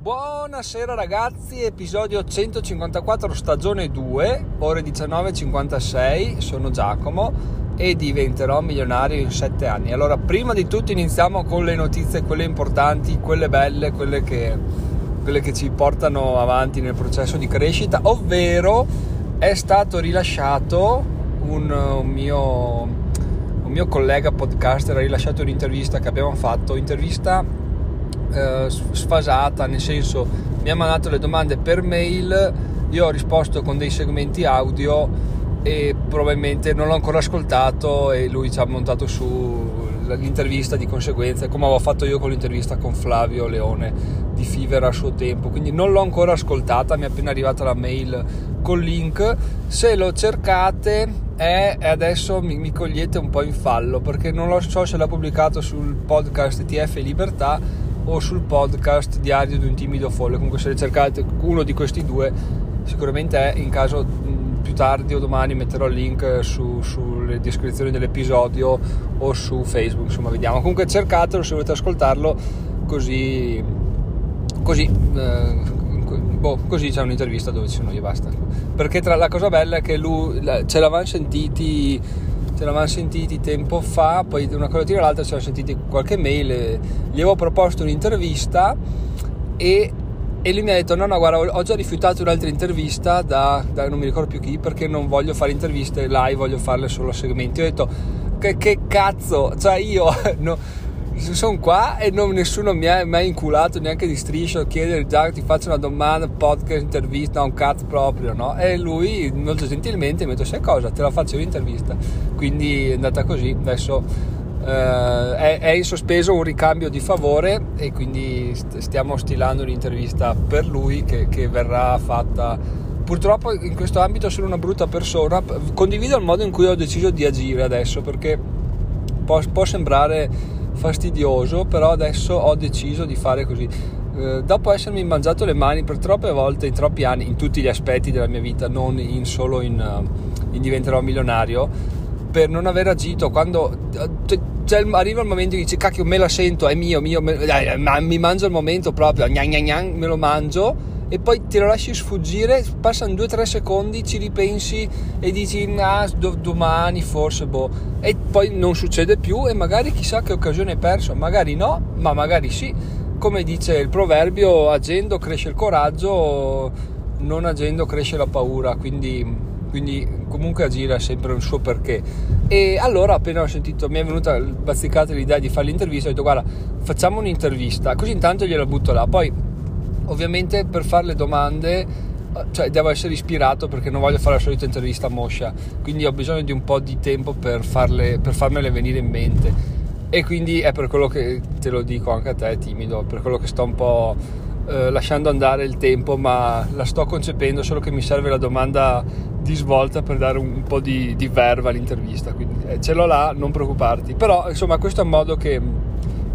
Buonasera ragazzi, episodio 154 stagione 2, ore 19.56, sono Giacomo e diventerò milionario in 7 anni. Allora, prima di tutto iniziamo con le notizie, quelle importanti, quelle belle, quelle che, quelle che ci portano avanti nel processo di crescita, ovvero è stato rilasciato un, un mio, un mio collega podcaster, ha rilasciato un'intervista che abbiamo fatto, intervista eh, sfasata, nel senso mi ha mandato le domande per mail, io ho risposto con dei segmenti audio e probabilmente non l'ho ancora ascoltato e lui ci ha montato su l'intervista di conseguenza, come avevo fatto io con l'intervista con Flavio Leone di Fiverr a suo tempo, quindi non l'ho ancora ascoltata, mi è appena arrivata la mail col link, se lo cercate è, adesso mi, mi, cogliete un po' in fallo perché non lo so se l'ha pubblicato sul podcast TF Libertà o sul podcast Diario di un timido folle. Comunque se cercate uno di questi due sicuramente è in caso più tardi o domani metterò il link su, sulle descrizioni dell'episodio o su Facebook, insomma vediamo. Comunque cercatelo se volete ascoltarlo così così eh, boh, così c'è un'intervista dove ci sono io basta. Perché tra la cosa bella è che lui ce l'avevano sentiti ce l'avevamo sentiti tempo fa, poi una cosa tira l'altra ce l'avevamo sentiti qualche mail, gli avevo proposto un'intervista e, e, lui mi ha detto no no guarda ho già rifiutato un'altra intervista da, da, non mi ricordo più chi perché non voglio fare interviste live, voglio farle solo a segmenti. Ho detto che, che cazzo, cioè io no, sono qua e non, nessuno mi ha mai inculato neanche di striscio a chiedere già ti faccio una domanda, podcast, intervista, un cazzo proprio, no? E lui molto gentilmente mi ha detto sai cosa, te la faccio l'intervista. Quindi è andata così, adesso eh, è, è, in sospeso un ricambio di favore e quindi stiamo stilando un'intervista per lui che, che verrà fatta purtroppo in questo ambito sono una brutta persona. Condivido il modo in cui ho deciso di agire adesso perché può, può sembrare fastidioso, però adesso ho deciso di fare così. Eh, dopo essermi mangiato le mani per troppe volte, in troppi anni, in tutti gli aspetti della mia vita, non in solo in, uh, in diventerò milionario, per non aver agito quando cioè, arriva il momento che dici cacchio me la sento, è mio, mio, me, dai, mi mangio il momento proprio, gnan, gnan, gnan, me lo mangio e poi te lo lasci sfuggire, passano 2-3 secondi, ci ripensi e dici ah, do- domani forse boh. E poi non succede più e magari chissà che occasione hai perso, magari no, ma magari sì. Come dice il proverbio, agendo cresce il coraggio, non agendo cresce la paura, quindi, quindi comunque agire ha sempre un suo perché. E allora appena ho sentito, mi è venuta bazzicata l'idea di fare l'intervista, ho detto guarda facciamo un'intervista, così intanto gliela butto là, poi ovviamente per fare le domande cioè devo essere ispirato perché non voglio fare la solita intervista a moscia quindi ho bisogno di un po' di tempo per, farle, per farmele venire in mente. E quindi è per quello che te lo dico anche a te timido per quello che sto un po' eh, lasciando andare il tempo ma la sto concependo solo che mi serve la domanda di svolta per dare un, un po' di, di verva all'intervista quindi eh, ce l'ho là non preoccuparti. Però insomma questo è un modo che,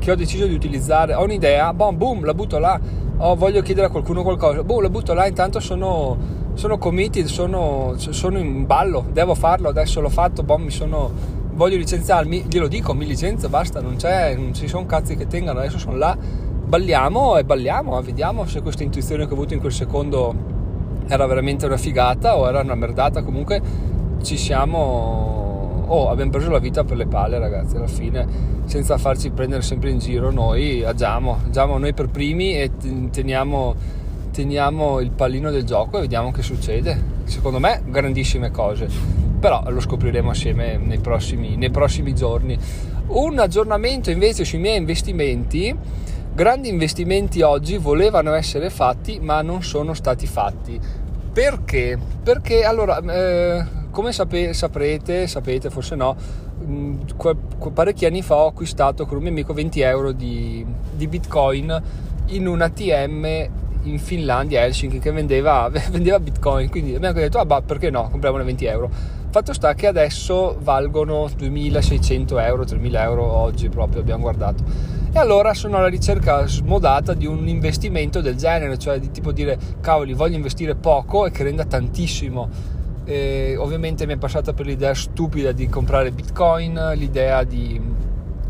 che ho deciso di utilizzare. Ho un'idea boom boom la butto là oh, voglio chiedere a qualcuno qualcosa, boh, lo butto là, intanto sono, sono committed, sono, sono, in ballo, devo farlo, adesso l'ho fatto, boh, mi sono, voglio licenziarmi, glielo dico, mi licenzio, basta, non c'è, non ci sono cazzi che tengano, adesso sono là, balliamo e balliamo, eh, vediamo se questa intuizione che ho avuto in quel secondo era veramente una figata o era una merdata, comunque ci siamo oh, abbiamo preso la vita per le palle ragazzi alla fine senza farci prendere sempre in giro noi agiamo, agiamo noi per primi e teniamo, teniamo il pallino del gioco e vediamo che succede. Secondo me grandissime cose però lo scopriremo assieme nei prossimi, nei prossimi giorni. Un aggiornamento invece sui miei investimenti. Grandi investimenti oggi volevano essere fatti ma non sono stati fatti. Perché? Perché allora eh, come sape- saprete, sapete forse no, mh, mm, parecchi anni fa ho acquistato con un mio amico 20 euro di, di bitcoin in un ATM in Finlandia, Helsinki, che vendeva, vendeva bitcoin. Quindi abbiamo detto, ah bah, perché no, compriamone 20 euro. Fatto sta che adesso valgono 2600 euro, 3000 euro oggi proprio, abbiamo guardato. E allora sono alla ricerca smodata di un investimento del genere, cioè di tipo dire, cavoli, voglio investire poco e che renda tantissimo e ovviamente mi è passata per l'idea stupida di comprare bitcoin, l'idea di,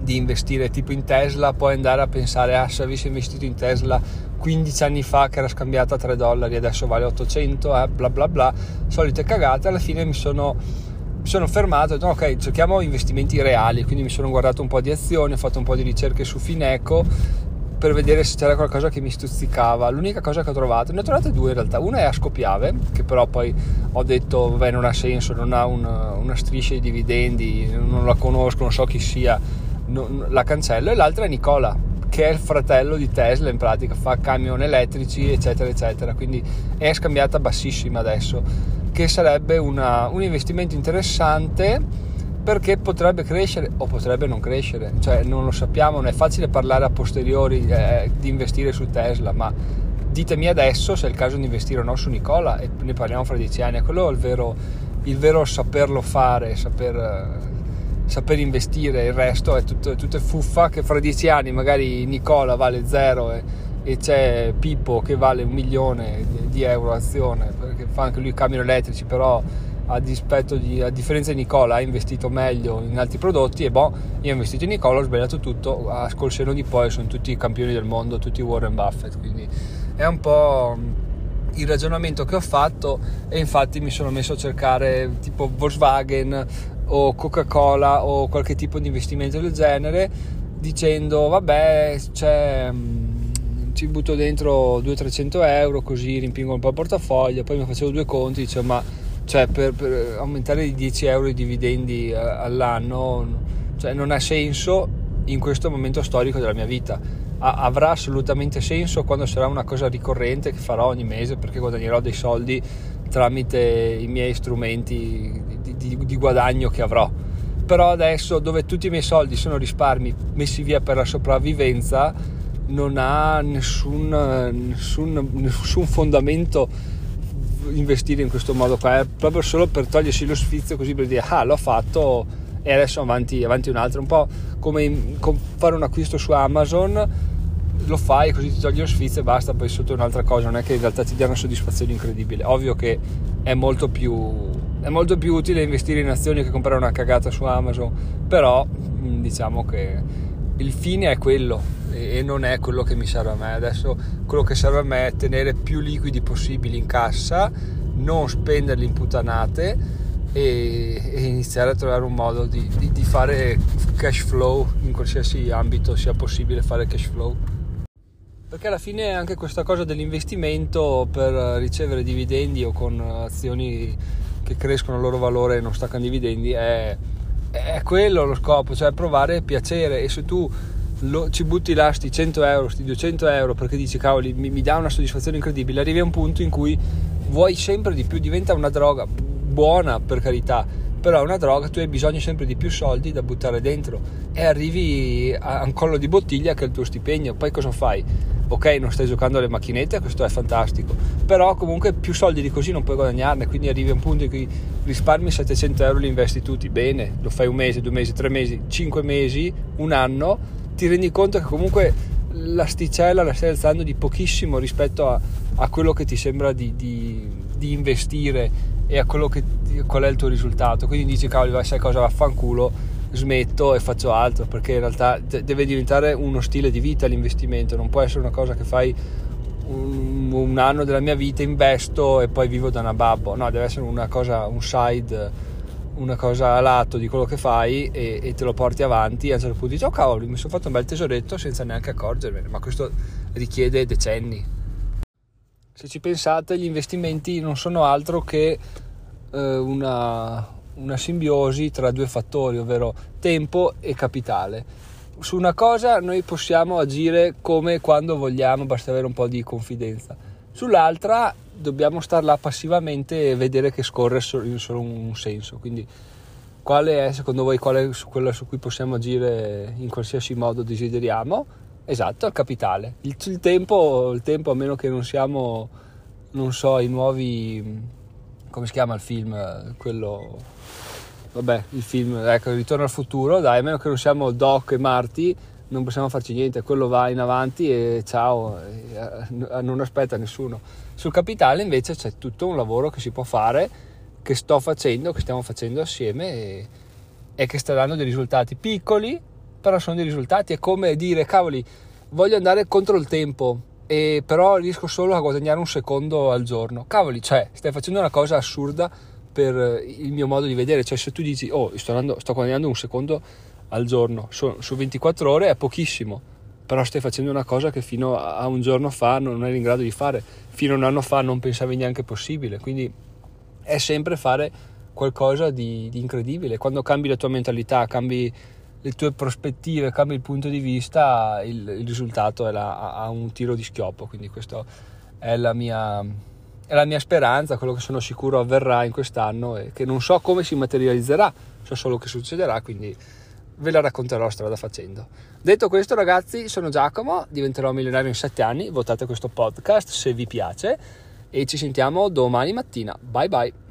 di investire tipo in Tesla, puoi andare a pensare, ah se avessi investito in Tesla 15 anni fa che era scambiata a 3 dollari, adesso vale 800, eh, bla bla bla, solite cagate, alla fine mi sono, mi sono fermato e ho detto ok, cerchiamo investimenti reali, quindi mi sono guardato un po' di azioni, ho fatto un po' di ricerche su Fineco per vedere se c'era qualcosa che mi stuzzicava. L'unica cosa che ho trovato, ne ho trovate due in realtà, una è a Scopiave, che però poi ho detto, vabbè non ha senso, non ha una, una striscia di dividendi, non la conosco, non so chi sia, non, la cancello, e l'altra è Nicola, che è il fratello di Tesla in pratica, fa camion elettrici eccetera eccetera, quindi è scambiata bassissima adesso, che sarebbe una, un investimento interessante perché potrebbe crescere o potrebbe non crescere, cioè non lo sappiamo, non è facile parlare a posteriori eh, di investire su Tesla, ma ditemi adesso se è il caso di investire o no su Nicola e ne parliamo fra dieci anni, quello è il vero, il vero saperlo fare, saper saper investire, il resto è tutto, tutto fuffa che fra dieci anni magari Nicola vale zero e, e c'è Pippo che vale un milione di, di euro azione perché fa anche lui camion elettrici però a, di, a, differenza di Nicola ha investito meglio in altri prodotti e boh, io ho investito in Nicola, ho sbagliato tutto, a col seno di poi sono tutti i campioni del mondo, tutti Warren Buffett, quindi è un po' il ragionamento che ho fatto e infatti mi sono messo a cercare tipo Volkswagen o Coca-Cola o qualche tipo di investimento del genere dicendo vabbè c'è mm, ci butto dentro 200-300 euro così rimpingo un po' il portafoglio poi mi facevo due conti dicevo ma cioè, per, per, aumentare di 10 euro i dividendi eh, all'anno cioè, non ha senso in questo momento storico della mia vita avrà assolutamente senso quando sarà una cosa ricorrente che farò ogni mese perché guadagnerò dei soldi tramite i miei strumenti di, di, di guadagno che avrò. Però adesso dove tutti i miei soldi sono risparmi messi via per la sopravvivenza, non ha nessun, nessun, nessun fondamento investire in questo modo qua, è proprio solo per togliersi lo sfizio così per dire ah l'ho fatto e adesso avanti, avanti un altro, un po' come fare un acquisto su Amazon lo fai così ti togli lo sfizio e basta, poi sotto un'altra cosa, non è che in realtà ti dia una soddisfazione incredibile. Ovvio che è molto più, è molto più utile investire in azioni che comprare una cagata su Amazon, però diciamo che il fine è quello e non è quello che mi serve a me. Adesso quello che serve a me è tenere più liquidi possibili in cassa, non spenderli in puttanate e, e iniziare a trovare un modo di, di, di fare cash flow in qualsiasi ambito sia possibile fare cash flow perché alla fine anche questa cosa dell'investimento per ricevere dividendi o con azioni che crescono il loro valore e non staccano dividendi è, è quello lo scopo, cioè provare piacere e se tu lo, ci butti là sti 100 euro, sti 200 euro perché dici cavoli mi, mi dà una soddisfazione incredibile, arrivi a un punto in cui vuoi sempre di più, diventa una droga buona per carità, però è una droga, tu hai bisogno sempre di più soldi da buttare dentro e arrivi a un collo di bottiglia che è il tuo stipendio, poi cosa fai? ok non stai giocando alle macchinette questo è fantastico però comunque più soldi di così non puoi guadagnarne quindi arrivi a un punto in cui risparmi 700 euro li investi tutti bene lo fai un mese, due mesi, tre mesi, cinque mesi un anno ti rendi conto che comunque l'asticella la stai alzando di pochissimo rispetto a, a quello che ti sembra di, di, di investire e a quello che qual è il tuo risultato. Quindi dici cavoli sai cosa vaffanculo smetto e faccio altro perché in realtà deve diventare uno stile di vita l'investimento, non può essere una cosa che fai un, un anno della mia vita, investo e poi vivo da una babbo, no, deve essere una cosa, un side una cosa a lato di quello che fai e, e, te lo porti avanti e a un certo punto dici oh cavolo mi sono fatto un bel tesoretto senza neanche accorgermene ma questo richiede decenni se ci pensate gli investimenti non sono altro che eh, una, una simbiosi tra due fattori, ovvero tempo e capitale. Su una cosa noi possiamo agire come e quando vogliamo, basta avere un po' di confidenza. Sull'altra dobbiamo star là passivamente e vedere che scorre in solo un senso. Quindi quale è secondo voi qual è quello su cui possiamo agire in qualsiasi modo desideriamo? Esatto, il capitale. Il, il, tempo, il tempo, a meno che non siamo, non so, i nuovi come si chiama il film? Quello. Vabbè, il film, ecco, Ritorno al futuro, dai, a meno che non siamo Doc e Marty, non possiamo farci niente, quello va in avanti e ciao, non aspetta nessuno. Sul capitale invece c'è tutto un lavoro che si può fare, che sto facendo, che stiamo facendo assieme e, e che sta dando dei risultati piccoli, però sono dei risultati, è come dire cavoli, voglio andare contro il tempo, e però riesco solo a guadagnare un secondo al giorno. Cavoli, cioè, stai facendo una cosa assurda per il mio modo di vedere, cioè se tu dici "Oh, sto, andando, sto guadagnando un secondo al giorno su, su 24 ore è pochissimo, però stai facendo una cosa che fino a un giorno fa non eri in grado di fare, fino a un anno fa non pensavi neanche possibile, quindi è sempre fare qualcosa di, di incredibile. Quando cambi la tua mentalità, cambi le tue prospettive, cambi il punto di vista, il, il risultato è la, ha un tiro di schioppo. Quindi questa è la, mia, è la mia speranza, quello che sono sicuro avverrà in quest'anno e che non so come si materializzerà, so solo che succederà, quindi ve la racconterò strada facendo. Detto questo ragazzi, sono Giacomo, diventerò milionario in 7 anni, votate questo podcast se vi piace e ci sentiamo domani mattina. Bye bye!